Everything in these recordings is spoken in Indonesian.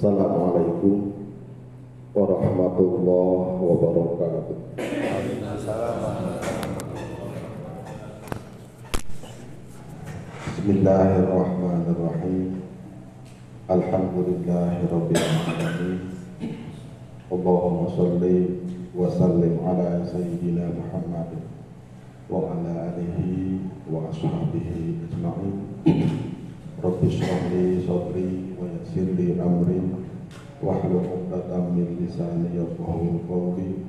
Assalamualaikum warahmatullahi wabarakatuh. Bismillahirrahmanirrahim. Alhamdulillahirabbil alamin. Allahumma shalli wa sallim ala sayyidina Muhammad wa ala alihi wa ashabihi ajma'in. Rabbi shrah li sadri wa yassir li amri wahlul 'uqdatam min lisani yafqahu qawli.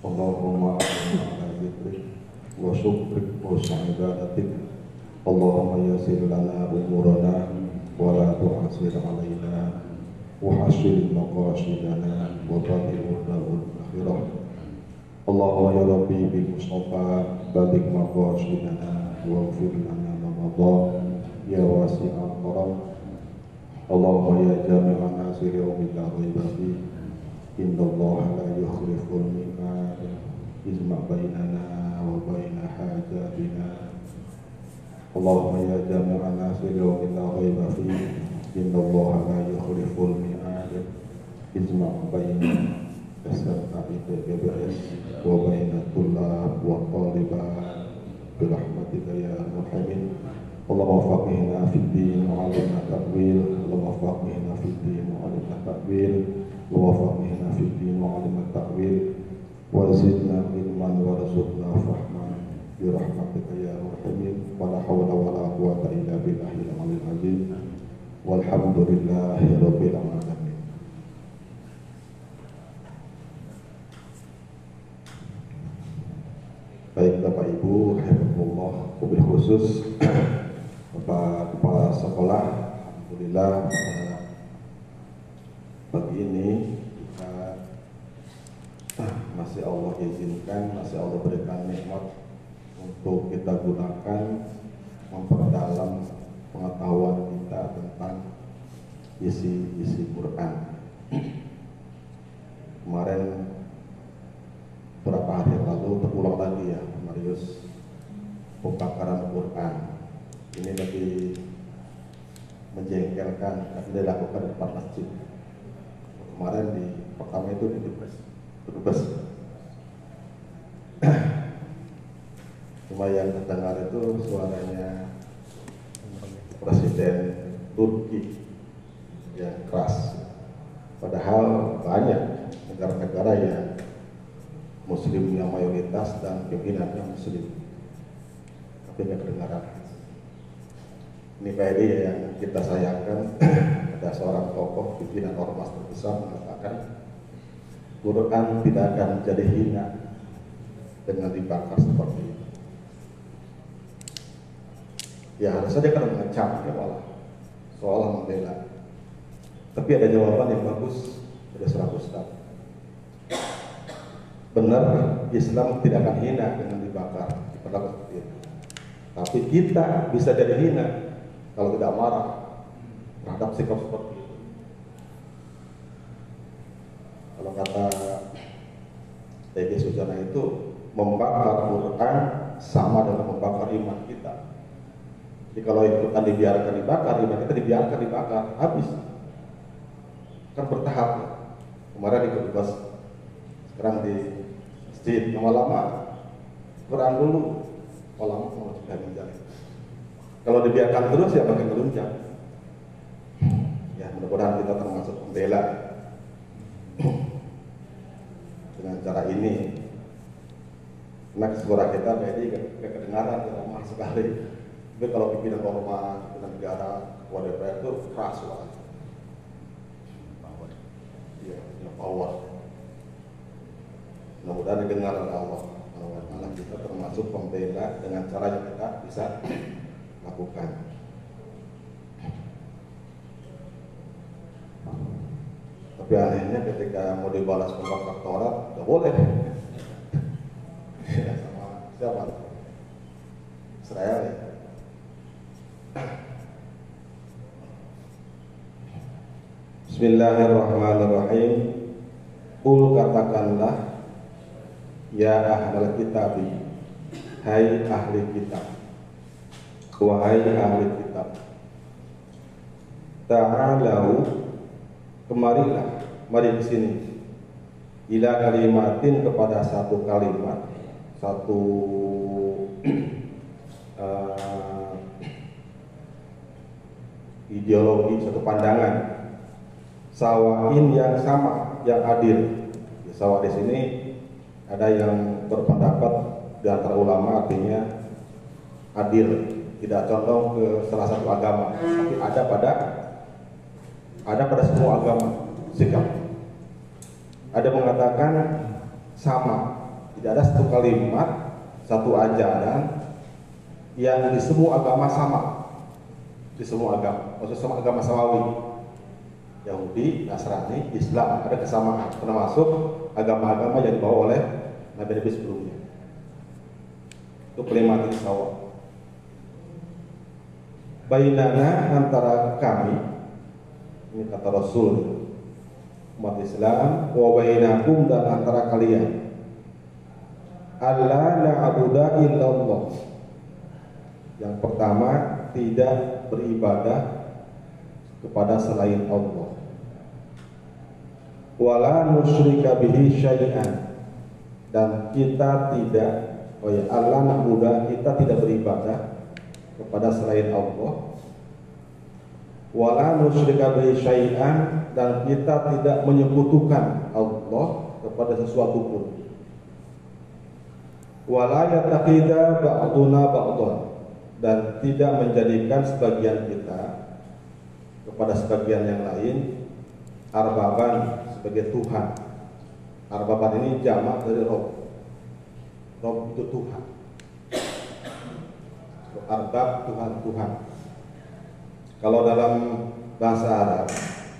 Allahumma ala dzikrik wa syukrik wa sa'adatik. Allahumma yassir lana umurana wa la tu'asir alaina wa hasil maqasidana wa batil akhirah. Allahumma ya Rabbi bil Mustafa balik maqasidana wa ghfir lana ma ya wasi'al karam Allahumma ya jami'an nasir yawmin la raiba fi inna Allah la yukhliful mi'ad izma bainana wa baina hajatina. Allahumma ya jami'an nasir yawmin la raiba fi inna Allah la yukhliful mi'ad izma bainana beserta IPBBS wa baina tullab wa اللهم فقهنا في الدين وعلمنا التأويل اللهم فقهنا في الدين وعلمنا التأويل اللهم فقهنا في الدين وعلمنا التأويل وزدنا علما وارزقنا فهما برحمتك يا مرحمين ولا حول ولا قوة إلا بالله العلي العظيم والحمد لله رب العالمين Baik Bapak Ibu, Alhamdulillah, mobil khusus Bapak Kepala Sekolah, Alhamdulillah pada pagi ini kita ah, masih Allah izinkan, masih Allah berikan nikmat untuk kita gunakan memperdalam pengetahuan kita tentang isi-isi Quran. Kemarin beberapa hari lalu terulang lagi ya Marius pembakaran Quran ini lebih menjengkelkan karena dilakukan di depan masjid. Kemarin di pertama itu di Dubes. Dubes. Cuma yang terdengar itu suaranya Presiden Turki yang keras. Padahal banyak negara-negara yang muslim yang mayoritas dan pimpinannya muslim. Tapi nggak kedengaran ini PLI yang kita sayangkan ada seorang tokoh pimpinan ormas terbesar mengatakan Quran tidak akan menjadi hina dengan dibakar seperti itu ya harus saja kan mengecam ya malah seolah membela. Tapi ada jawaban yang bagus dari seorang ustadz benar Islam tidak akan hina dengan dibakar diperlakukan seperti itu tapi kita bisa jadi hina kalau tidak marah terhadap sikap seperti itu. Kalau kata Tegi Sujana itu membakar Quran sama dengan membakar iman kita. Jadi kalau Quran dibiarkan dibakar iman kita dibiarkan dibakar habis. Kan bertahap. Kemarin di sekarang di masjid. Lama-lama Quran dulu lama mau sudah menjadi kalau dibiarkan terus ya makin melunjak ya mudah-mudahan kita termasuk pembela. Dengan cara ini karena suara kita jadi gak kedengaran ya lemah sekali. Tapi kalau pimpinan ormas, pimpinan negara, ketua DPR itu keras suara ya, punya power. Mudah-mudahan didengar oleh Allah. Malah kita termasuk pembela dengan cara yang kita bisa lakukan. Tapi anehnya ketika mau dibalas pembakar Taurat tidak boleh. Ya, sama siapa? Israel ya? Bismillahirrahmanirrahim. Ul katakanlah Ya ahlal kitab Hai ahli kitab Wahai ahli kitab Ta'alau kemarilah mari ke sini. Ila kalimatin kepada satu kalimat. Satu uh, ideologi satu pandangan. Sawain yang sama yang adil. Sawah di sini ada yang berpendapat di antara ulama artinya adil tidak condong ke salah satu agama, tapi ada pada ada pada semua agama sikap. Ada mengatakan sama, tidak ada satu kalimat, satu ajaran yang di semua agama sama, di semua agama, maksud semua agama samawi, Yahudi, Nasrani, Islam ada kesamaan, termasuk agama-agama yang dibawa oleh Nabi-Nabi sebelumnya. Itu kalimat sawah bainana antara kami ini kata Rasul umat Islam wa bainakum dan antara kalian. Allah na'budu illallah. Yang pertama tidak beribadah kepada selain Allah. Wala nusyrika bihi syai'an. Dan kita tidak oh ya Allah na'budu kita tidak beribadah kepada selain Allah. Wala nusyrika bi syai'an dan kita tidak menyekutukan Allah kepada sesuatu pun. Wala yataqida ba'duna ba'dhan dan tidak menjadikan sebagian kita kepada sebagian yang lain arbaban sebagai Tuhan. Arbaban ini jamak dari Rob. Rob itu Tuhan arbab Tuhan-Tuhan. Kalau dalam bahasa Arab,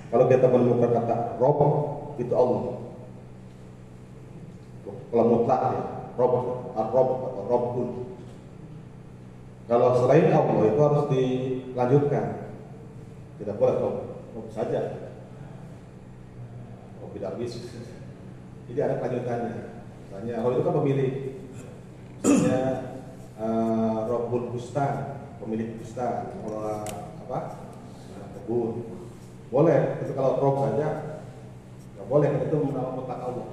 kalau kita menemukan kata Rob itu Allah. Kalau mutlak ya, Rob, Rob atau Robbun. Kalau selain Allah itu harus dilanjutkan. Tidak boleh Rob, Rob saja. Rob tidak bisa. Jadi ada kelanjutannya. Misalnya, Rob itu kan pemilik. Uh, Robul Bustan, pemilik bustan, pengelola apa? kebun. Boleh, tapi kalau rob saja nggak boleh, itu menambah mutlak Allah.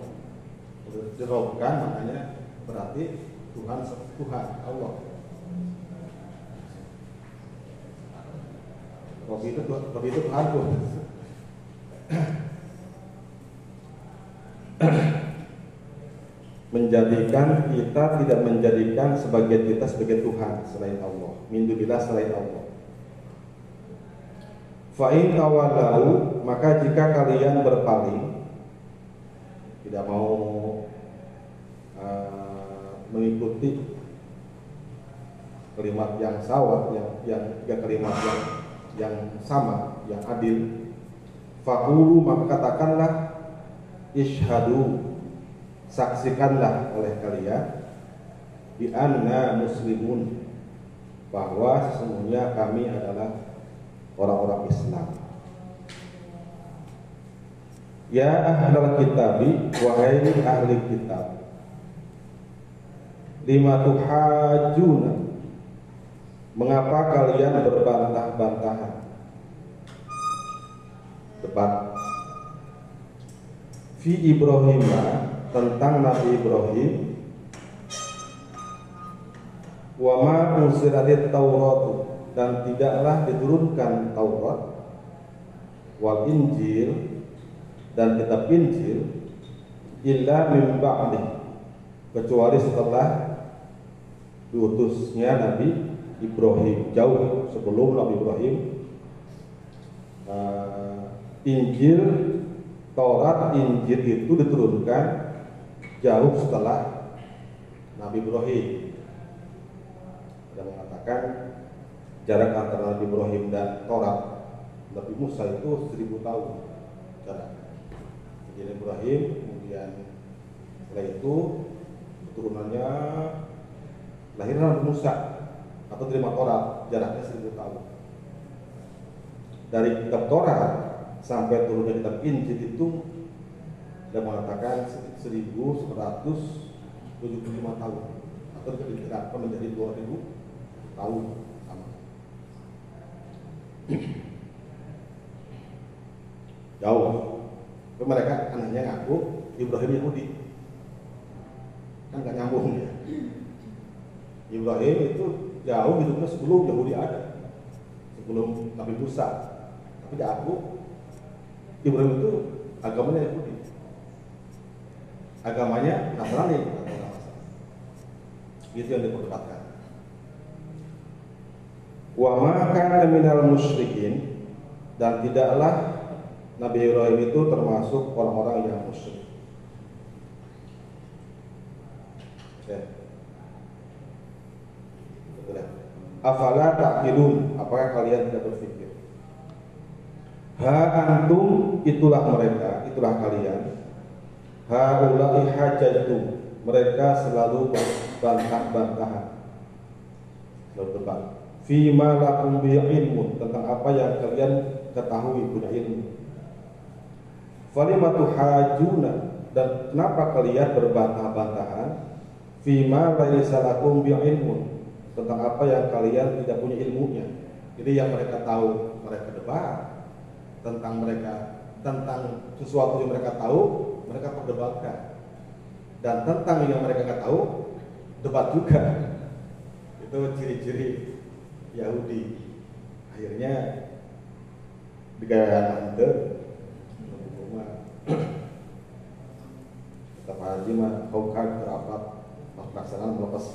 Dirobkan makanya berarti Tuhan Tuhan Allah. Rob itu Rob itu. menjadikan kita tidak menjadikan sebagian kita sebagai Tuhan selain Allah. Mindubillah selain Allah. Fa'in awalau maka jika kalian berpaling tidak mau uh, mengikuti kalimat yang sawat yang yang tiga kalimat yang yang sama yang adil fakulu maka katakanlah ishadu saksikanlah oleh kalian di anna muslimun bahwa sesungguhnya kami adalah orang-orang Islam. Ya ahlal kitabi wahai ahli kitab lima tuhajuna mengapa kalian berbantah-bantahan debat fi Ibrahimah tentang Nabi Ibrahim. Wa ma unsilatit Taurat dan tidaklah diturunkan Taurat. Wal Injil dan kitab Injil illa min ba'di kecuali setelah diutusnya Nabi Ibrahim jauh sebelum Nabi Ibrahim. Uh, Injil Taurat Injil itu diturunkan jauh setelah Nabi Ibrahim. Yang mengatakan jarak antara Nabi Ibrahim dan Taurat Nabi Musa itu seribu tahun. Jarak. Jadi Ibrahim kemudian setelah itu keturunannya lahir Nabi Musa atau terima Taurat jaraknya seribu tahun. Dari kitab Taurat sampai turunnya kitab Injil itu dan mengatakan 1175 tahun atau diperkirakan menjadi 2000 tahun sama. Jauh Tapi mereka anehnya ngaku Ibrahim Yahudi. Kan nggak nyambung ya. Ibrahim itu jauh hidupnya sebelum Yahudi ada. Sebelum Nabi Musa. Tapi dia aku Ibrahim itu agamanya Yahudi. Agamanya Nasrani. Itu yang diperdebatkan. Wa maka minal musyrikin dan tidaklah Nabi Ibrahim itu termasuk orang-orang yang musyrik. Ya. Afala ta'qilun? Apakah kalian tidak berpikir? Ha antum itulah mereka, itulah kalian. Ha ulai hajatum. Mereka selalu bantah-bantahan. Selalu debat. Fima lakum ilmu tentang apa yang kalian ketahui punya ilmu Falimatu hajuna dan kenapa kalian berbantah-bantahan fima laisa lakum ilmu tentang apa yang kalian tidak punya ilmunya. Jadi yang mereka tahu mereka debat tentang mereka tentang sesuatu yang mereka tahu mereka perdebatkan dan tentang yang mereka nggak tahu debat juga. Itu ciri-ciri Yahudi. Akhirnya digaya itu Kata Pak Haji mah kau kan terapat pelaksanaan melepas.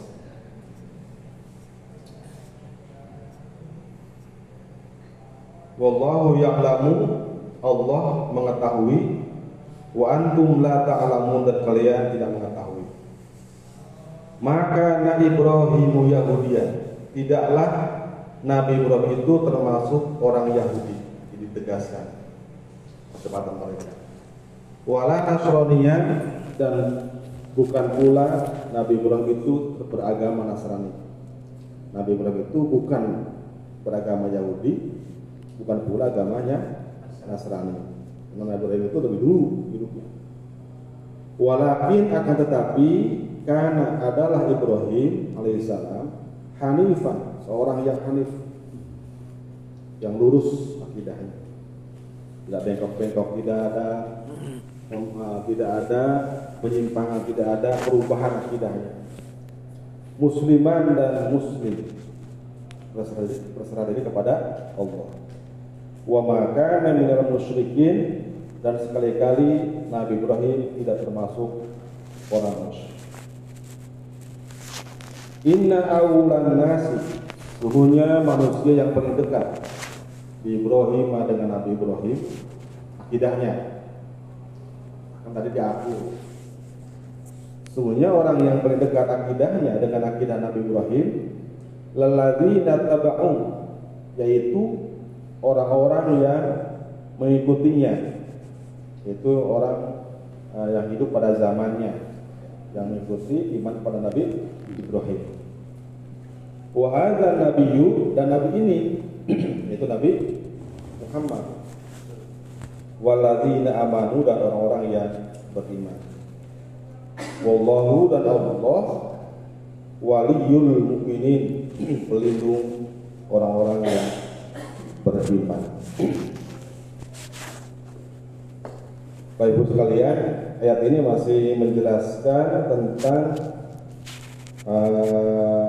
Wallahu ya'lamu. Allah mengetahui wa antum la ta'lamun dan kalian tidak mengetahui. Maka Nabi Ibrahim Yahudiya tidaklah Nabi Ibrahim itu termasuk orang Yahudi. Jadi tegaskan kecepatan mereka. Wala Nasraniyan dan bukan pula Nabi Ibrahim itu beragama Nasrani. Nabi Ibrahim itu bukan beragama Yahudi, bukan pula agamanya Nasrani. Nabi Ibrahim itu lebih dulu. Walakin akan tetapi karena adalah Ibrahim alaihissalam hanifan, seorang yang hanif, yang lurus akidahnya tidak bengkok-bengkok, tidak ada uh, tidak ada penyimpangan, tidak ada perubahan akidahnya. Musliman dan muslim berserah diri kepada Allah. Wa maka minal musyrikin dan sekali-kali Nabi Ibrahim tidak termasuk orang musyrik. Inna awulan nasi Sungguhnya manusia yang paling dekat di Ibrahim dengan Nabi Ibrahim akidahnya. Kan tadi diaku. Sungguhnya orang yang paling dekat akidahnya dengan akidah Nabi Ibrahim leladzina taba'u yaitu orang-orang yang mengikutinya itu orang uh, yang hidup pada zamannya. Yang mengikuti iman pada Nabi Ibrahim. Wahada Nabiyu dan Nabi ini itu Nabi Muhammad. Waladina amanu dan orang-orang yang beriman. Wallahu dan Allah waliyul mukminin pelindung orang-orang yang beriman Bapak Ibu sekalian, ayat ini masih menjelaskan tentang uh,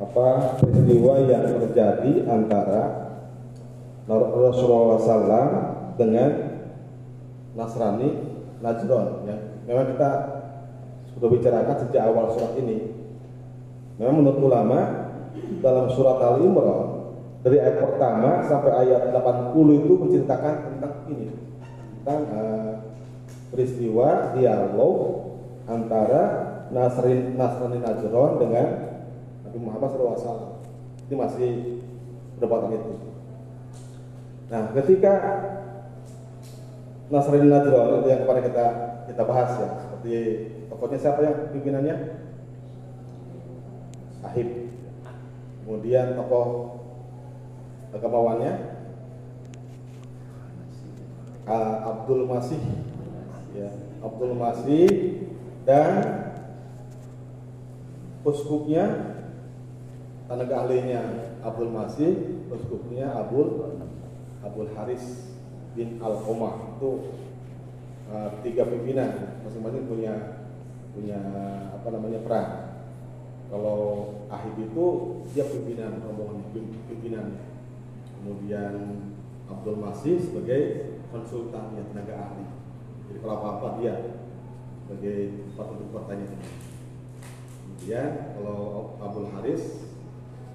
apa peristiwa yang terjadi antara Rasulullah SAW dengan Nasrani Najron ya. Memang kita sudah bicarakan sejak awal surat ini. Memang menurut ulama dalam surat Al Imran dari ayat pertama sampai ayat 80 itu menceritakan tentang ini uh, peristiwa dialog antara Nasrin Nasrani Najron dengan Nabi Muhammad SAW ini masih perdebatan itu. Nah ketika Nasrin Najron itu yang kemarin kita kita bahas ya seperti tokohnya siapa yang pimpinannya? Sahib. Kemudian tokoh agamawannya Abdul Masih. Ya Abdul Masih. Dan uskupnya tenaga ahlinya Abdul Masih, uskupnya Abdul Abdul Haris bin Al Qomah itu uh, tiga pimpinan masing-masing punya punya apa namanya peran. Kalau Ahib itu dia pimpinan rombongan pimpinan. Kemudian Abdul Masih sebagai konsultan ya tenaga ahli. Jadi kalau apa-apa dia sebagai tempat untuk bertanya. Kemudian kalau Abdul Haris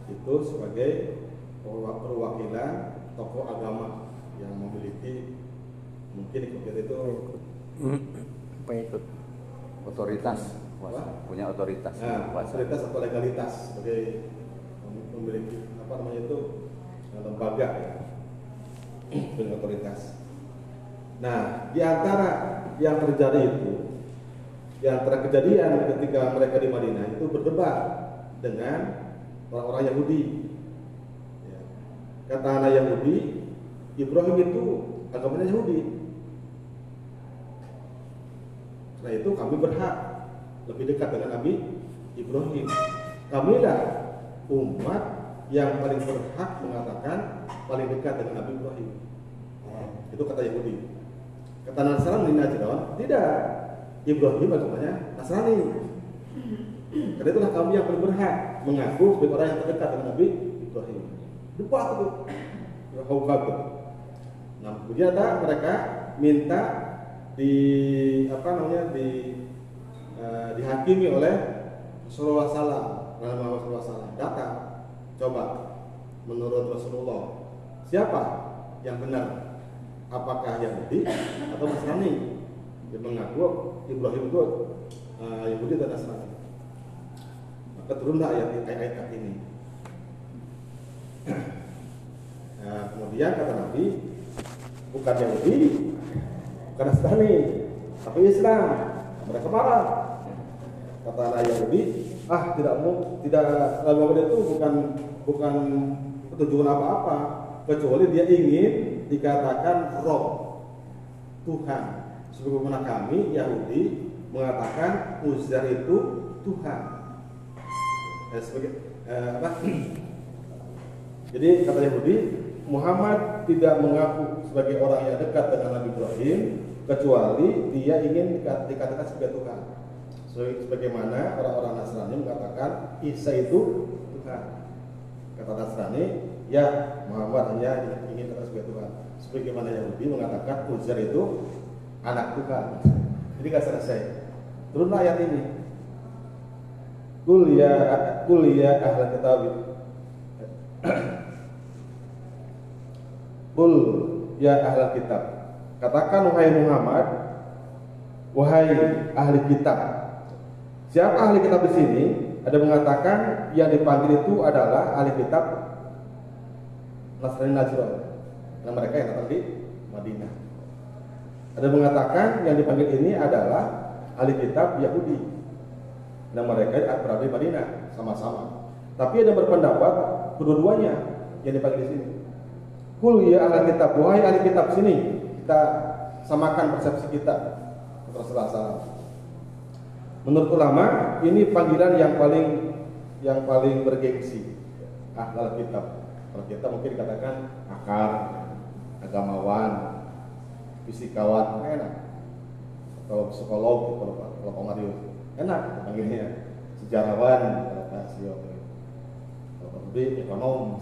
itu sebagai perwakilan tokoh agama yang memiliki mungkin ikut itu pengikut otoritas. Kuasa, punya otoritas. Nah, otoritas atau legalitas sebagai memiliki apa namanya itu lembaga dengan otoritas nah di antara yang terjadi itu yang antara kejadian ketika mereka di Madinah itu berdebat dengan orang-orang Yahudi ya. kata anak Yahudi Ibrahim itu agamanya Yahudi Nah itu kami berhak lebih dekat dengan Nabi Ibrahim. Kamilah umat yang paling berhak mengatakan paling dekat dengan Nabi Ibrahim. Itu kata Yahudi. Kata Nasrani Najran, tidak. Ibrahim agamanya Nasrani. Karena itulah kami yang berhak mengaku sebagai orang yang terdekat dengan Nabi Ibrahim. Debat itu. Nah, kemudian ada mereka minta di apa namanya di uh, dihakimi oleh Rasulullah Sallam Rasulullah Sallam datang coba menurut Rasulullah siapa yang benar apakah Yahudi atau Nasrani dia mengaku Ibrahim itu uh, Yahudi dan Nasrani. Maka turunlah ayat ayat ini. Nah, kemudian kata Nabi bukan Yahudi bukan Nasrani tapi Islam. Mereka marah. Kata anak Yahudi ah tidak mau tidak Muhammad itu bukan bukan tujuan apa-apa kecuali dia ingin dikatakan roh Tuhan sebagaimana kami Yahudi mengatakan Uzair itu Tuhan eh, sebagai eh, apa jadi kata Yahudi Muhammad tidak mengaku sebagai orang yang dekat dengan Nabi Ibrahim kecuali dia ingin dikatakan sebagai Tuhan. Sebagaimana orang-orang Nasrani mengatakan Isa itu Tuhan. Kata Nasrani, ya Muhammad hanya ingin dikatakan sebagai Tuhan. Sebagaimana Yahudi mengatakan Uzair itu anak Tuhan. Jadi nggak selesai. Turunlah ayat ini. Kul ya kul ya ahli kitab Kul ya ahli kitab. Katakan wahai Muhammad, wahai ahli kitab. Siapa ahli kitab di sini? Ada mengatakan yang dipanggil itu adalah ahli kitab Nasrani Najran. Karena mereka yang datang di Madinah. Ada mengatakan yang dipanggil ini adalah ahli kitab Yahudi. Dan mereka berada di Madinah sama-sama. Tapi ada berpendapat kedua-duanya yang dipanggil di sini. Kul ya ahli kitab, wahai ahli kitab sini, kita samakan persepsi kita. Rasulullah Menurut ulama, ini panggilan yang paling yang paling bergengsi. Ahli kitab. Kalau kita mungkin dikatakan akar, agamawan, fisikawan, enak. Atau psikolog, kalau kalau Pak Mario, enak panggilnya. Sejarawan, kalau Pak Sio, kalau Pak ekonom,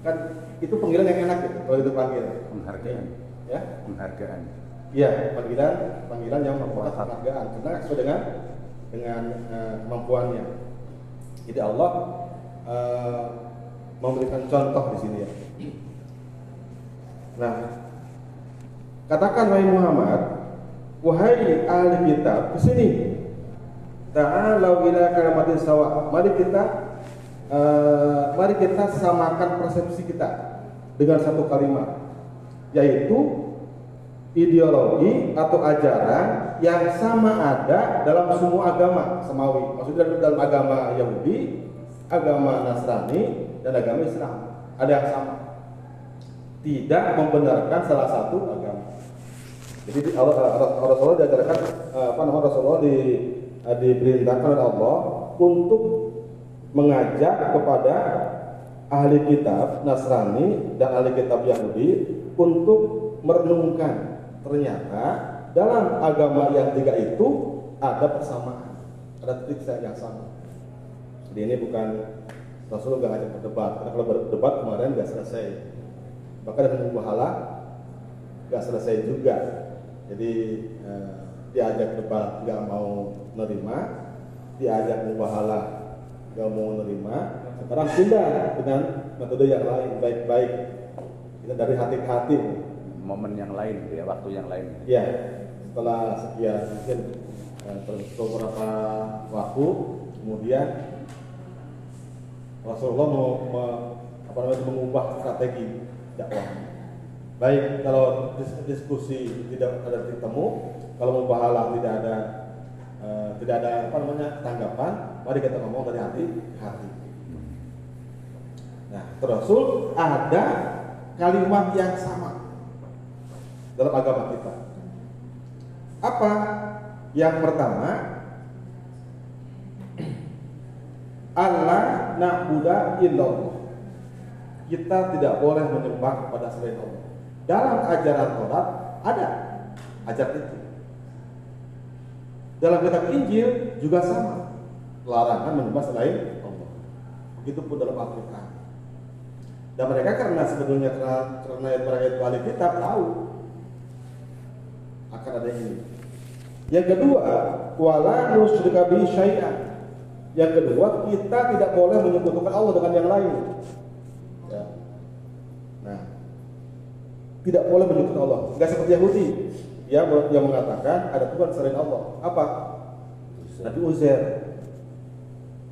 kan itu panggilan yang enak gitu kalau itu panggil penghargaan. Ya? Penghargaan. Iya panggilan panggilan yang membuat penghargaan. Karena sesuai dengan dengan uh, kemampuannya. Jadi Allah uh, memberikan contoh di sini ya. Nah katakan wahai Muhammad wahai ahli kitab ke sini. Ta'alau ila kalamatin sawa. Mari kita uh, mari kita samakan persepsi kita dengan satu kalimat yaitu ideologi atau ajaran yang sama ada dalam semua agama semawi maksudnya dalam agama Yahudi agama Nasrani dan agama Islam. Ada yang sama. Tidak membenarkan salah satu agama. Jadi Rasulullah diajarkan eh, apa nama Rasulullah di eh, diperintahkan oleh Allah untuk mengajak kepada ahli kitab Nasrani dan ahli kitab Yahudi untuk merenungkan. Ternyata dalam agama yang tiga itu ada persamaan, ada titik yang sama. Jadi ini bukan Rasul nggak ngajak berdebat, karena kalau berdebat kemarin nggak selesai. Bahkan dengan pahala nggak selesai juga. Jadi eh, diajak debat nggak mau nerima, diajak mubahalah nggak mau nerima. Sekarang pindah dengan metode yang lain baik-baik. Kita dari hati ke hati. Momen yang lain gitu ya, waktu yang lain. Ya, setelah sekian mungkin eh, beberapa waktu kemudian Rasulullah mau me- apa namanya mengubah strategi dakwah. Baik kalau dis- diskusi tidak ada titik temu, kalau mubahalah tidak ada eh, tidak ada apa namanya tanggapan, mari kita ngomong dari hati ke hati. Nah, Rasul ada kalimat yang sama dalam agama kita. Apa? Yang pertama, Allah na'budu illallah. Kita tidak boleh menyembah kepada selain Allah. Dalam ajaran Taurat ada ajar itu. Dalam kitab Injil juga sama. Larangan menyembah selain Allah. Begitupun dalam Al-Quran. Dan mereka karena sebetulnya karena, karena mereka ahli kitab tahu akan ada ini. Yang kedua, wala nusyrika bi syai'an. Yang kedua, kita tidak boleh menyebutkan Allah dengan yang lain. Ya. Nah, tidak boleh menyebutkan Allah. Enggak seperti Yahudi yang yang mengatakan ada Tuhan selain Allah. Apa? Nabi Uzair.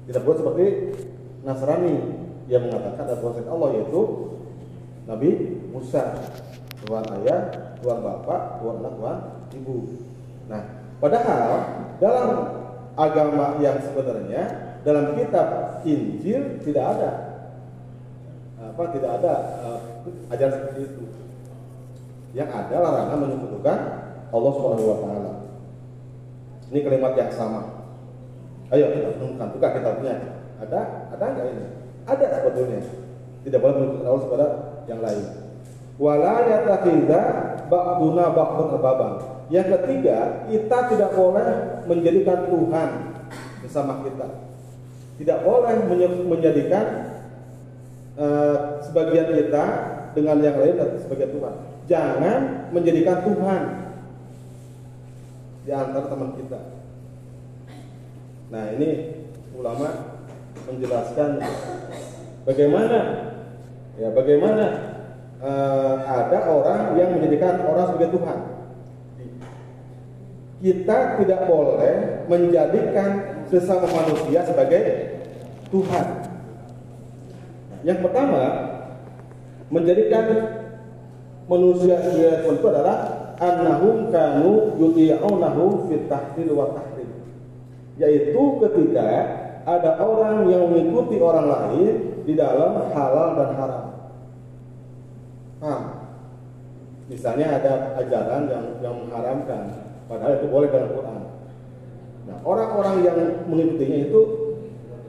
Tidak boleh seperti Nasrani yang mengatakan ada Tuhan selain Allah yaitu Nabi Musa. Tuhan ayah, Tuhan bapak, Tuhan anak, Tuhan ibu. Nah, padahal dalam agama yang sebenarnya dalam kitab Injil tidak ada apa tidak ada uh, ajaran seperti itu. Yang ada larangan menyebutkan Allah Subhanahu wa taala. Ini kalimat yang sama. Ayo kita temukan buka kitabnya. Ada ada enggak ini? Ada sebetulnya. Tidak boleh menyebutkan Allah kepada yang lain. Wala yatakhidha ba'duna ba'dun arbaban. Yang ketiga, kita tidak boleh menjadikan Tuhan bersama kita. Tidak boleh menjadikan eh, sebagian kita dengan yang lain sebagai Tuhan. Jangan menjadikan Tuhan di antara teman kita. Nah, ini ulama menjelaskan bagaimana ya bagaimana eh, ada orang yang menjadikan orang sebagai Tuhan kita tidak boleh menjadikan sesama manusia sebagai Tuhan. Yang pertama, menjadikan manusia sebagai itu adalah annahum kanu yuti'unahu fit tahlil wa tahrim. Yaitu ketika ada orang yang mengikuti orang lain di dalam halal dan haram. Paham? Misalnya ada ajaran yang yang mengharamkan padahal itu boleh dalam Quran. Nah, orang-orang yang mengikutinya itu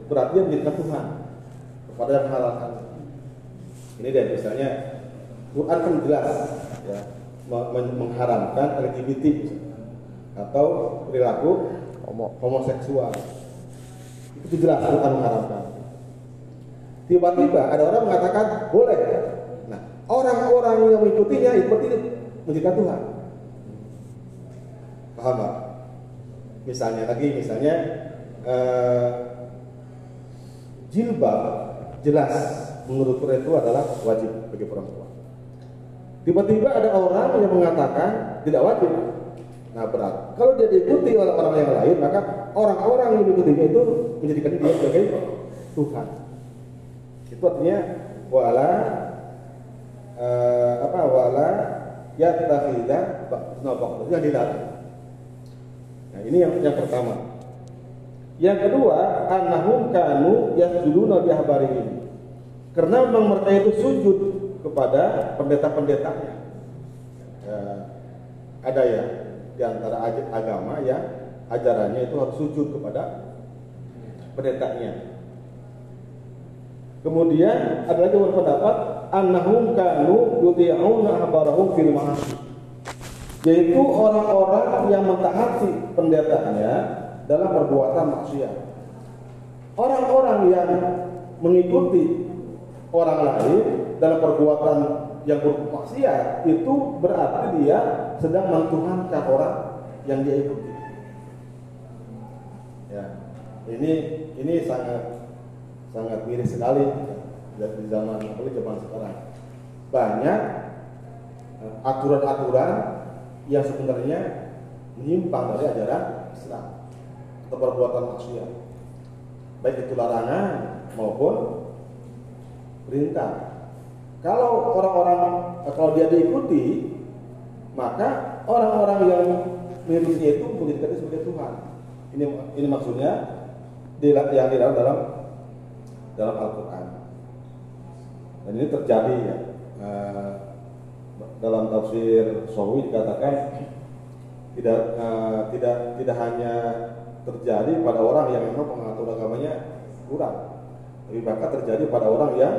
berarti dia menjadikan Tuhan kepada yang menghalalkan. Ini dia misalnya Quran kan jelas ya me- men- mengharamkan LGBT misalnya, atau perilaku homo- homoseksual. Itu jelas Quran mengharamkan. Tiba-tiba ada orang mengatakan boleh. Nah, orang-orang yang mengikutinya itu berarti menjadikan Tuhan. Paham Pak? Misalnya lagi, misalnya eh, jilbab jelas menurut Quran itu adalah wajib bagi perempuan. Tiba-tiba ada orang yang mengatakan tidak wajib. Nah berat. Kalau dia diikuti oleh orang yang lain, maka orang-orang yang mengikutinya itu menjadikan dia sebagai Tuhan. Itu artinya wala eh, apa wala yattakhidha ba'duna ba'dun yang dilarang. Nah, ini yang yang pertama. Yang kedua, annahum kanu yasjuduna bi ahbarihim. Karena memang mereka itu sujud kepada pendeta-pendetanya. Ya, ada ya di antara agama yang ajarannya itu harus sujud kepada pendetanya. Kemudian ada lagi berpendapat annahum kanu yuti'una ahbarahum fil ma'asi. Yaitu orang-orang yang mentaati pendetanya dalam perbuatan maksiat. Orang-orang yang mengikuti orang lain dalam perbuatan yang bermaksiat itu berarti dia sedang mentuhankan orang yang dia ikuti. Ya, ini ini sangat sangat miris sekali di zaman apalagi zaman sekarang. Banyak eh, aturan-aturan yang sebenarnya menyimpang dari ajaran Islam atau perbuatan maksiat. Baik itu larangan maupun perintah. Kalau orang-orang kalau dia diikuti, maka orang-orang yang mengikutinya itu menjadikan sebagai Tuhan. Ini ini maksudnya yang di dalam dalam Al-Quran. Dan ini terjadi ya. Dalam tafsir Sawi dikatakan tidak uh, tidak tidak hanya terjadi pada orang yang memang pengatur agamanya kurang, tapi bahkan terjadi pada orang yang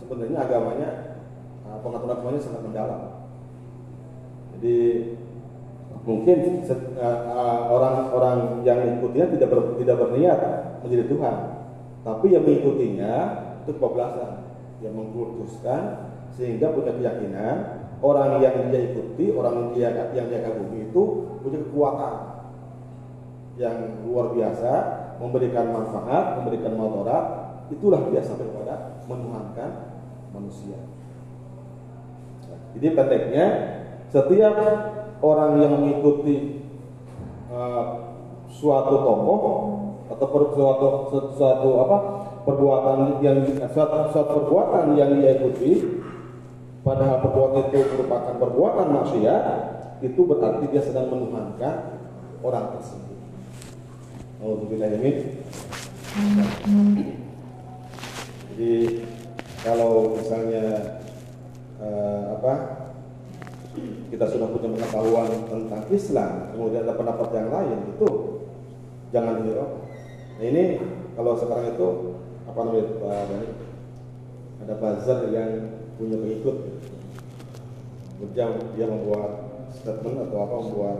sebenarnya agamanya uh, pengatur agamanya sangat mendalam. Jadi mungkin orang-orang uh, uh, yang mengikutinya tidak ber, tidak berniat menjadi Tuhan, tapi yang mengikutinya itu kebablasan yang mengkultuskan sehingga punya keyakinan orang yang dia ikuti, orang yang dia, yang dia kagumi itu punya kekuatan yang luar biasa, memberikan manfaat, memberikan motorat, itulah dia sampai kepada menuhankan manusia. Jadi pendeknya, setiap orang yang mengikuti uh, suatu tokoh atau suatu suatu apa perbuatan yang suatu, suatu perbuatan yang dia ikuti padahal perbuatan itu merupakan perbuatan maksiat itu berarti dia sedang menuhankan orang tersebut. Alhamdulillah ini. Jadi kalau misalnya uh, apa kita sudah punya pengetahuan tentang Islam, kemudian ada pendapat yang lain itu jangan dihiraukan. Nah ini kalau sekarang itu apa namanya Pak? Ada bazar yang punya pengikut kerja dia membuat statement atau apa membuat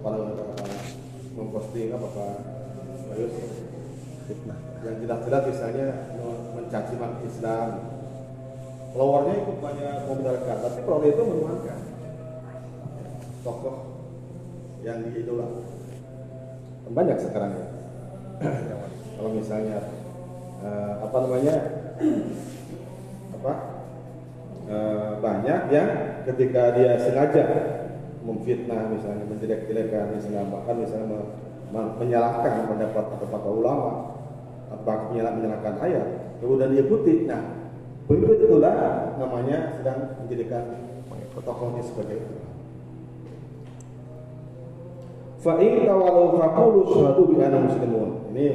namanya apa memposting apa Bayus fitnah. Yang jelas-jelas misalnya mencaci maki Islam. Followernya ikut banyak membenarkan tapi kalau itu menuhankan tokoh yang diidolakan banyak sekarang ya. Kalau misalnya uh, apa namanya apa e, banyak yang ketika dia sengaja memfitnah misalnya menjelek-jelekan Islam bahkan misalnya menyalahkan pendapat fatwa ulama atau menyalahkan ayat kemudian diikuti nah pengikut itulah namanya sedang menjadikan tokohnya sebagai itu Fa'in tawalau fakulu suatu bi muslimun. Ini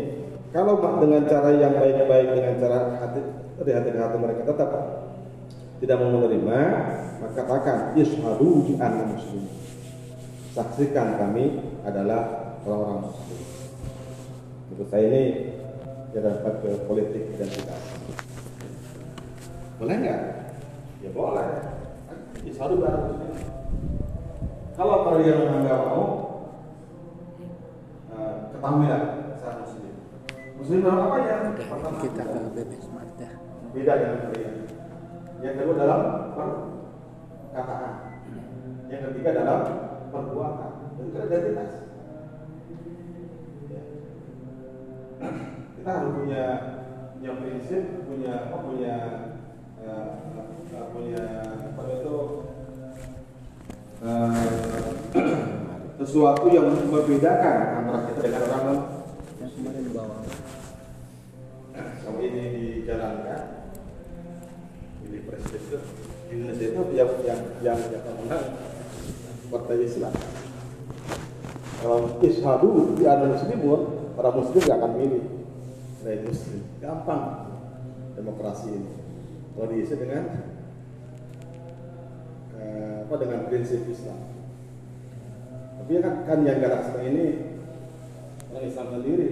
kalau dengan cara yang baik-baik dengan cara hati dari hati mereka tetap tidak mau menerima, maka katakan ishadu bi anna muslim. Saksikan kami adalah orang-orang muslim. Menurut saya ini ya dapat ke politik identitas. Boleh nggak? Ya boleh. Ishadu bi anna muslim. Kalau kalian menganggap mau, uh, ketahuilah saya muslim. Muslim dalam apa ya? Kita ke BB Smart ya. Beda dengan kalian. Yang kedua dalam perkataan. Yang ketiga dalam perbuatan. Itu kan identitas. Ya. Kita harus punya punya prinsip, punya apa punya uh, punya apa itu uh, sesuatu yang membedakan antara kita dengan orang lain. Yang kemarin bawa. Kalau ini dijalankan, ini presiden itu di Indonesia itu yang yang yang yang menang partai Islam. Kalau ishadu di ada muslimun, para muslim gak akan milih dari muslim. Gampang demokrasi ini. Kalau diisi dengan eh, apa dengan prinsip Islam. Tapi kan, kan yang galak sekarang ini orang Islam sendiri.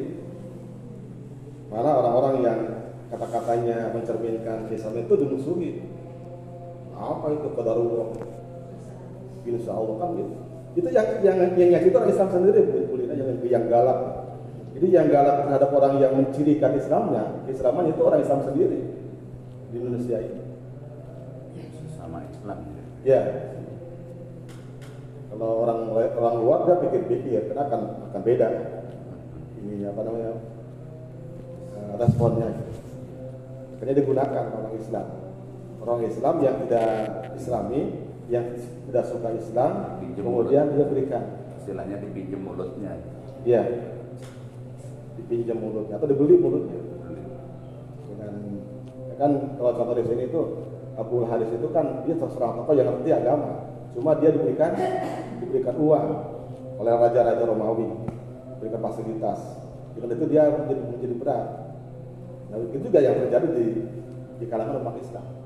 Malah orang-orang yang kata-katanya mencerminkan Islam itu dimusuhi. Apa itu kedarurah? insya Allah kan gitu. Itu yang yang yang yang itu orang Islam sendiri bukan kuliner yang yang galak. Jadi yang galak terhadap orang yang mencirikan Islamnya Islaman itu orang Islam sendiri di Indonesia ini. Sama Islam. ya. Kalau orang orang luar dia pikir-pikir karena akan akan beda. Ini apa namanya eh, responnya. Makanya digunakan orang Islam orang Islam yang tidak Islami yang tidak suka Islam Pinjam kemudian dia berikan. Istilahnya dipinjam mulutnya. ya dipinjam mulutnya atau dibeli mulutnya. Dengan ya kan kalau contoh di sini itu Abu Haris itu kan dia seorang tokoh yang ngerti agama. Cuma dia diberikan diberikan uang oleh raja-raja Romawi. Diberikan fasilitas. Dengan itu dia menjadi, menjadi berat. Nah itu juga yang terjadi di di kalangan umat Islam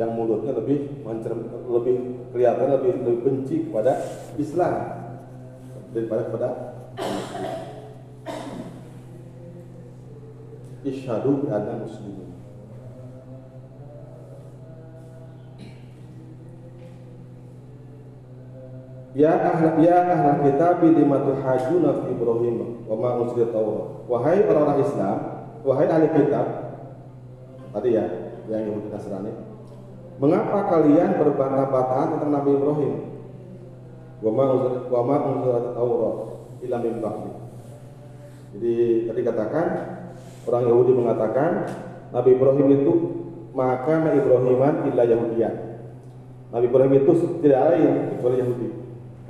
yang mulutnya lebih mencerm, lebih kelihatan lebih, lebih benci kepada Islam daripada kepada Isyhadu bi anna muslimun. Ya ahla ya ahla kitab lima tuhajuna fi Ibrahim wa ma unzila Taurat. Wahai orang-orang Islam, wahai ahli kitab, tadi ya yang Yahudi Nasrani, mengapa kalian berbantah-bantahan tentang Nabi Ibrahim? Taurat. Jadi tadi katakan orang Yahudi mengatakan Nabi Ibrahim itu maka Nabi Ibrahiman illa Yahudiyan. Nabi Ibrahim itu tidak lain kecuali Yahudi.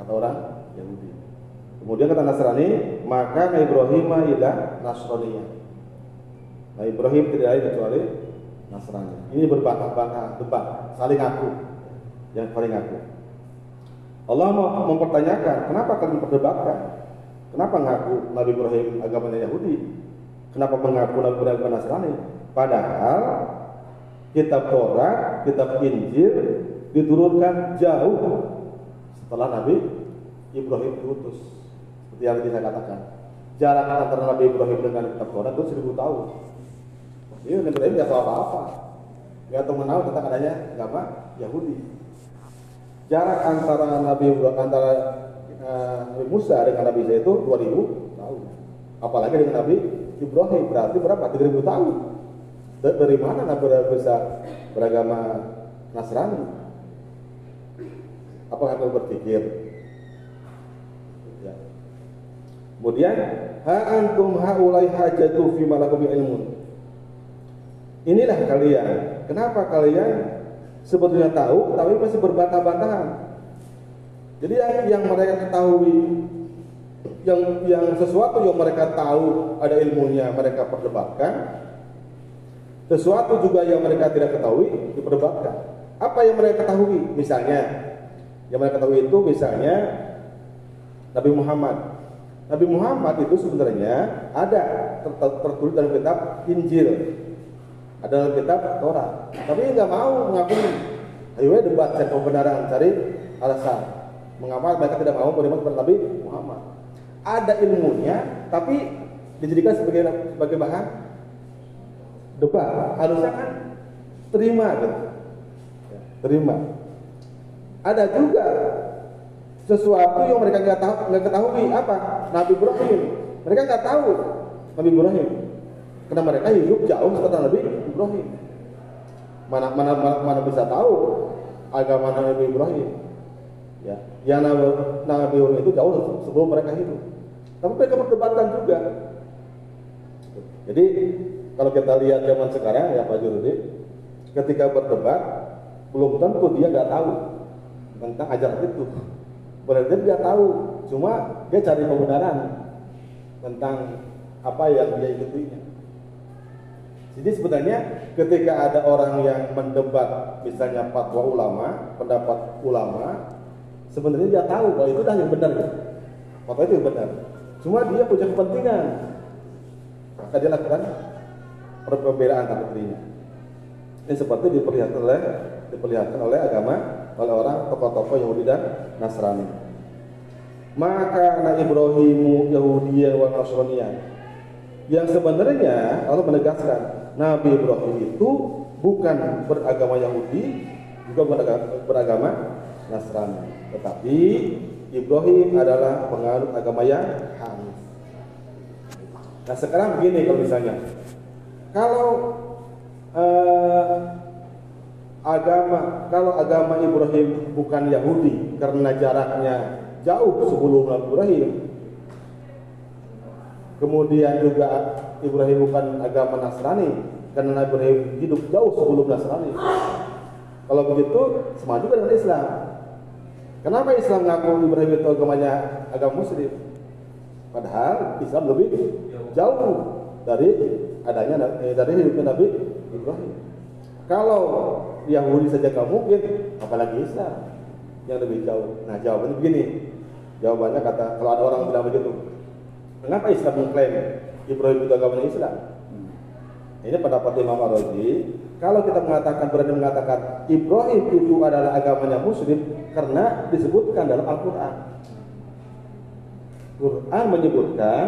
Kata orang Yahudi. Kemudian kata Nasrani, maka Nabi Ibrahim illa Nasraniyah. Nabi Ibrahim tidak lain kecuali Nasrani. Ini berbantah-bantah, debat, saling aku, yang paling aku. Allah mau mempertanyakan, kenapa kalian berdebatkan? Kenapa ngaku Nabi Ibrahim agamanya Yahudi? Kenapa mengaku Nabi Ibrahim Nasrani? Padahal kitab Torah, kitab Injil diturunkan jauh setelah Nabi Ibrahim diutus. Seperti yang tadi saya katakan. Jarak antara Nabi Ibrahim dengan kitab Torah itu seribu tahun. Jadi Nabi Ibrahim nggak tahu apa-apa. Nggak tahu mengenal tentang adanya agama Yahudi. Jarak antara Nabi antara uh, Nabi Musa dengan Nabi Isa itu 2000 tahun. Apalagi dengan Nabi Ibrahim berarti berapa? 3000 tahun. Da- Dari mana Nabi bisa beragama Nasrani? Apakah kau berpikir? Ya. Kemudian, ha antum haulai hajatu fi malakum ilmun. Inilah kalian. Kenapa kalian sebetulnya tahu tapi masih berbantah-bantahan? Jadi yang, yang mereka ketahui yang yang sesuatu yang mereka tahu ada ilmunya mereka perdebatkan. Sesuatu juga yang mereka tidak ketahui diperdebatkan. Apa yang mereka ketahui? Misalnya yang mereka ketahui itu misalnya Nabi Muhammad. Nabi Muhammad itu sebenarnya ada ter- ter- tertulis dalam kitab Injil ada kitab Torah tapi nggak mau mengakui. Ayo ya debat cari pembenaran cari alasan. Mengapa mereka tidak mau beriman kepada Nabi Muhammad. Ada ilmunya tapi dijadikan sebagai sebagai bahan debat. Harusnya kan? terima gitu. Terima. Ada juga sesuatu yang mereka nggak tahu nggak ketahui. Apa? Nabi Ibrahim. Mereka nggak tahu Nabi Ibrahim. Karena mereka hidup jauh setelah Nabi Ibrahim. Mana mana mana, mana bisa tahu agama Nabi Ibrahim? Ya yang Nabi, Nabi Ibrahim itu jauh sebelum mereka hidup. Tapi mereka berdebatkan juga. Jadi kalau kita lihat zaman sekarang ya Pak Jurudi ketika berdebat belum tentu dia nggak tahu tentang ajaran itu. Berarti dia tahu cuma dia cari kebenaran tentang apa yang dia ikutinya jadi sebenarnya ketika ada orang yang mendebat misalnya fatwa ulama, pendapat ulama, sebenarnya dia tahu bahwa itu dah yang benar. Fatwa itu yang benar. Cuma dia punya kepentingan. Maka dia lakukan perbedaan antara dirinya. Ini seperti diperlihatkan oleh diperlihatkan oleh agama oleh orang tokoh-tokoh Yahudi dan Nasrani. Maka anak Ibrahimu Yahudiya wa Nasraniya yang sebenarnya Allah menegaskan Nabi Ibrahim itu bukan beragama Yahudi juga beragama, Nasrani. Tetapi Ibrahim adalah penganut agama yang Hanif. Nah sekarang begini kalau misalnya, kalau eh, agama kalau agama Ibrahim bukan Yahudi karena jaraknya jauh sebelum Nabi Ibrahim, kemudian juga Ibrahim bukan agama Nasrani karena Nabi Ibrahim hidup jauh sebelum Nasrani. Kalau begitu sama juga dengan Islam. Kenapa Islam ngaku Ibrahim itu agamanya agama Muslim? Padahal Islam lebih jauh dari adanya eh, dari hidupnya Nabi Ibrahim. Kalau Yahudi saja nggak mungkin, apalagi Islam yang lebih jauh. Nah jawabannya begini, jawabannya kata kalau ada orang bilang begitu, mengapa Islam mengklaim Ibrahim itu agamanya Islam? Ini pendapat Imam Ar-Razi. Kalau kita mengatakan berani mengatakan Ibrahim itu adalah agamanya Muslim karena disebutkan dalam Al-Quran. Quran menyebutkan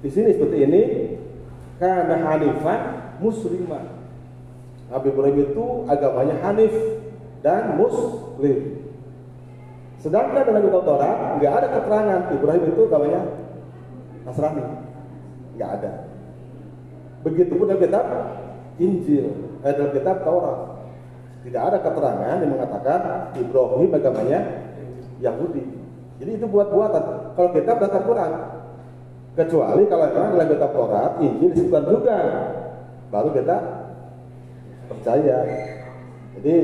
di sini seperti ini karena Hanifan muslimah. Nabi Ibrahim itu agamanya Hanif dan Muslim. Sedangkan dalam kitab Taurat nggak ada keterangan Ibrahim itu agamanya Nasrani, nggak ada. Begitupun dalam kitab Injil, eh, dalam kitab Taurat tidak ada keterangan yang mengatakan Ibrahim agamanya Yahudi. Jadi itu buat-buatan. Kalau kita berdasar Quran, kecuali kalau memang dalam kitab Taurat, Injil disebutkan juga, baru kita percaya. Jadi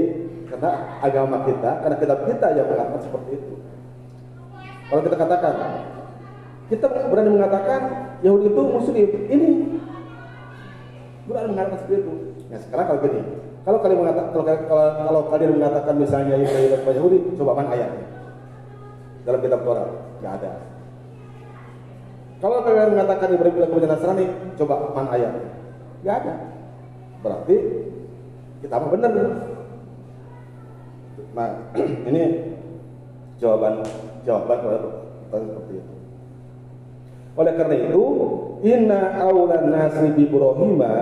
karena agama kita, karena kitab kita yang mengatakan seperti itu. Kalau kita katakan, kita berani mengatakan Yahudi itu Muslim, ini berani mengatakan seperti itu. Nah sekarang kalau gini, kalau kalian mengatakan kalau, kalau, kalau kalian mengatakan misalnya Ibrahim adalah Yahudi, coba mana ayatnya dalam kitab Taurat? Nggak ada. Kalau kalian mengatakan Ibrahim adalah Nasrani, coba mana ayatnya? Nggak ada. Berarti kita mah benar. Nah, ini jawaban jawaban seperti itu. Oleh karena itu, inna aulan nasi bi Ibrahima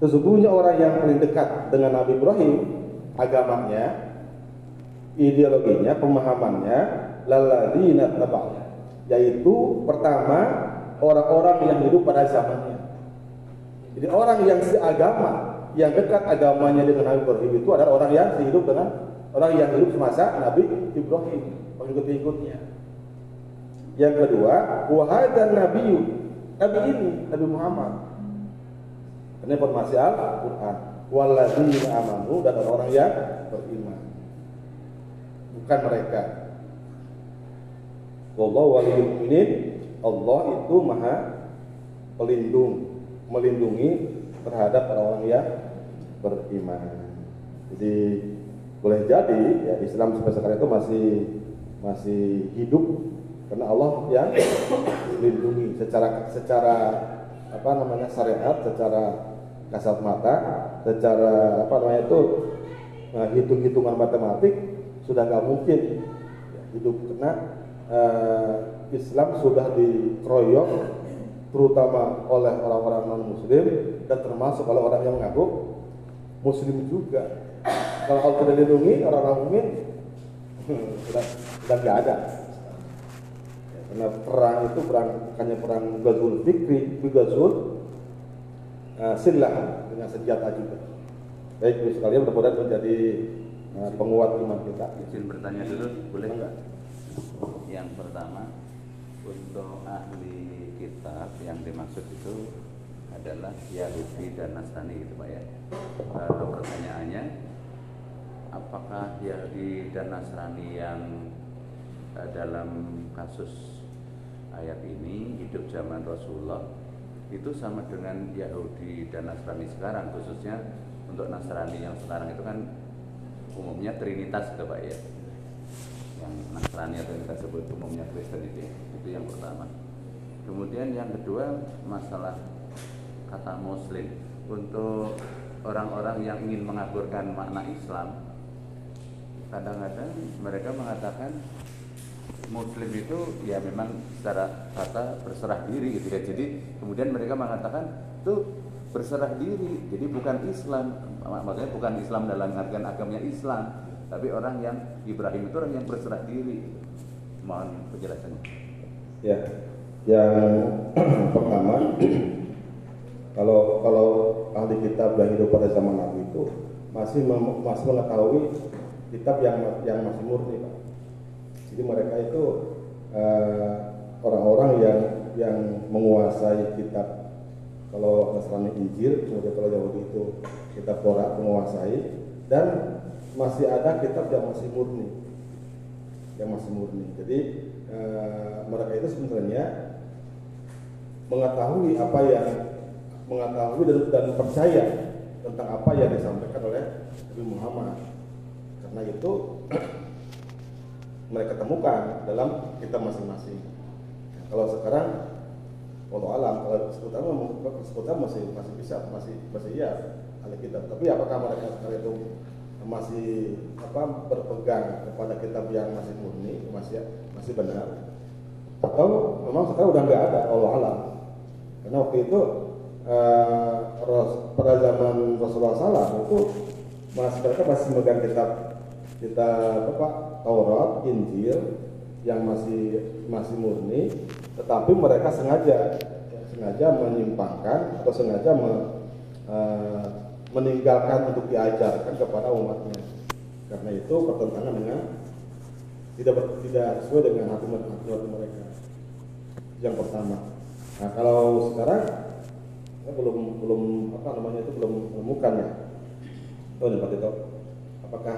sesungguhnya orang yang paling dekat dengan Nabi Ibrahim agamanya, ideologinya, pemahamannya laladina tabal yaitu pertama orang-orang yang hidup pada zamannya. Jadi orang yang seagama, yang dekat agamanya dengan Nabi Ibrahim itu adalah orang yang hidup dengan orang yang hidup semasa Nabi Ibrahim, pengikut-pengikutnya. Yang kedua, wahadan Nabi Nabi ini Nabi Muhammad. Ini informasi Al-Quran. Walladzina amanu dan orang-orang yang beriman. Bukan mereka. Wallahu waliyul mu'minin. Allah itu maha pelindung, melindungi terhadap orang-orang yang beriman. Jadi boleh jadi ya Islam sampai sekarang itu masih masih hidup karena Allah yang melindungi secara secara apa namanya syariat, secara kasat mata, secara apa namanya itu nah, hitung-hitungan matematik sudah nggak mungkin ya, hidup karena eh, Islam sudah dikeroyok terutama oleh orang-orang non Muslim dan termasuk oleh orang yang mengaku Muslim juga. Kalau Allah tidak dilindungi orang-orang mukmin sudah sudah nggak ada. Karena perang itu perang bukannya perang Ghazul Fikri, tapi Ghazul uh, silah dengan senjata juga. Baik, Ibu sekalian mudah-mudahan menjadi uh, penguat iman kita. Izin bertanya dulu, boleh Enggak. Yang pertama, untuk ahli kitab yang dimaksud itu adalah Yahudi dan Nasrani gitu Pak ya. Lalu pertanyaannya, apakah Yahudi dan Nasrani yang eh, dalam kasus ayat ini hidup zaman Rasulullah. Itu sama dengan Yahudi dan Nasrani sekarang khususnya untuk Nasrani yang sekarang itu kan umumnya Trinitas gitu Pak ya. Yang Nasrani atau yang kita sebut umumnya Kristen itu ya. itu yang pertama. Kemudian yang kedua masalah kata Muslim. Untuk orang-orang yang ingin mengaburkan makna Islam kadang-kadang mereka mengatakan Muslim itu ya memang secara kata berserah diri gitu ya jadi kemudian mereka mengatakan itu berserah diri. Jadi bukan Islam, mak- maksudnya bukan Islam dalam artian agamanya Islam, tapi orang yang Ibrahim itu orang yang berserah diri. Mohon penjelasannya. Ya, yang pertama, kalau kalau ahli kitab yang hidup pada zaman Nabi itu masih masih mengetahui kitab yang yang masih murni, Pak. Jadi mereka itu eh, orang-orang yang yang menguasai kitab kalau Nasrani Injil, kemudian kalau Yahudi itu kitab Torah menguasai dan masih ada kitab yang masih murni yang masih murni. Jadi eh, mereka itu sebenarnya mengetahui apa yang mengetahui dan, dan percaya tentang apa yang disampaikan oleh Nabi Muhammad. Karena itu mereka temukan dalam kitab masing-masing. Kalau sekarang Allah alam kalau sekutan sekutan masih masih bisa masih masih iya ahli kitab. Tapi apakah mereka sekarang itu masih apa berpegang kepada kitab yang masih murni masih masih benar atau memang sekarang udah nggak ada Allah alam karena waktu itu eh, pada zaman Rasulullah SAW itu masih mereka masih memegang kitab kitab apa Taurat Injil yang masih masih murni tetapi mereka sengaja sengaja menyimpangkan atau sengaja me- eh, meninggalkan untuk diajarkan kepada umatnya. Karena itu bertentangan dengan tidak ber- tidak sesuai dengan hati hati mereka. Yang pertama. Nah kalau sekarang saya belum belum apa namanya itu belum menemukan ya. Oh Pak Tito. Apakah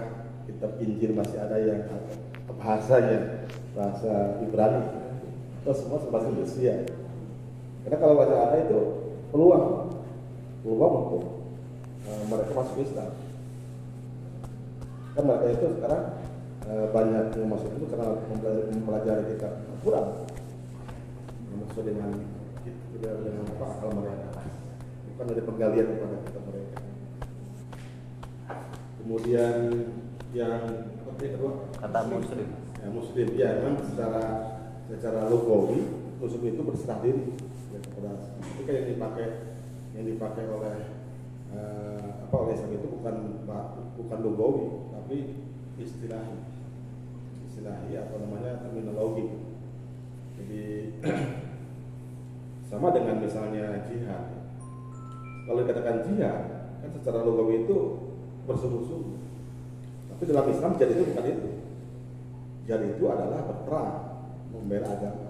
kitab Injil masih ada yang bahasanya bahasa Ibrani. Atau semua bahasa Indonesia karena kalau bahasa ada itu peluang peluang untuk eh, mereka masuk Islam. Kan mereka itu sekarang eh, banyak yang masuk itu karena mempelajari, kitab Al-Quran. Maksud dengan dengan, dengan apa? Akal mereka. Bukan dari penggalian kepada kitab mereka. Kemudian yang apa tadi kedua? Kata Muslim. ya, muslim. Ya memang secara secara logawi muslim itu berserah diri. Ya, kepada kan yang dipakai yang dipakai oleh eh, apa oleh Islam itu bukan bukan logawi tapi istilahi. Istilahi atau namanya terminologi. Jadi sama dengan misalnya jihad. Kalau dikatakan jihad kan secara logawi itu bersungguh-sungguh tapi dalam Islam jihad itu bukan itu. Jihad itu adalah berperang membela agama